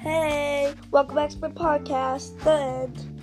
Hey, welcome back to my podcast. The end.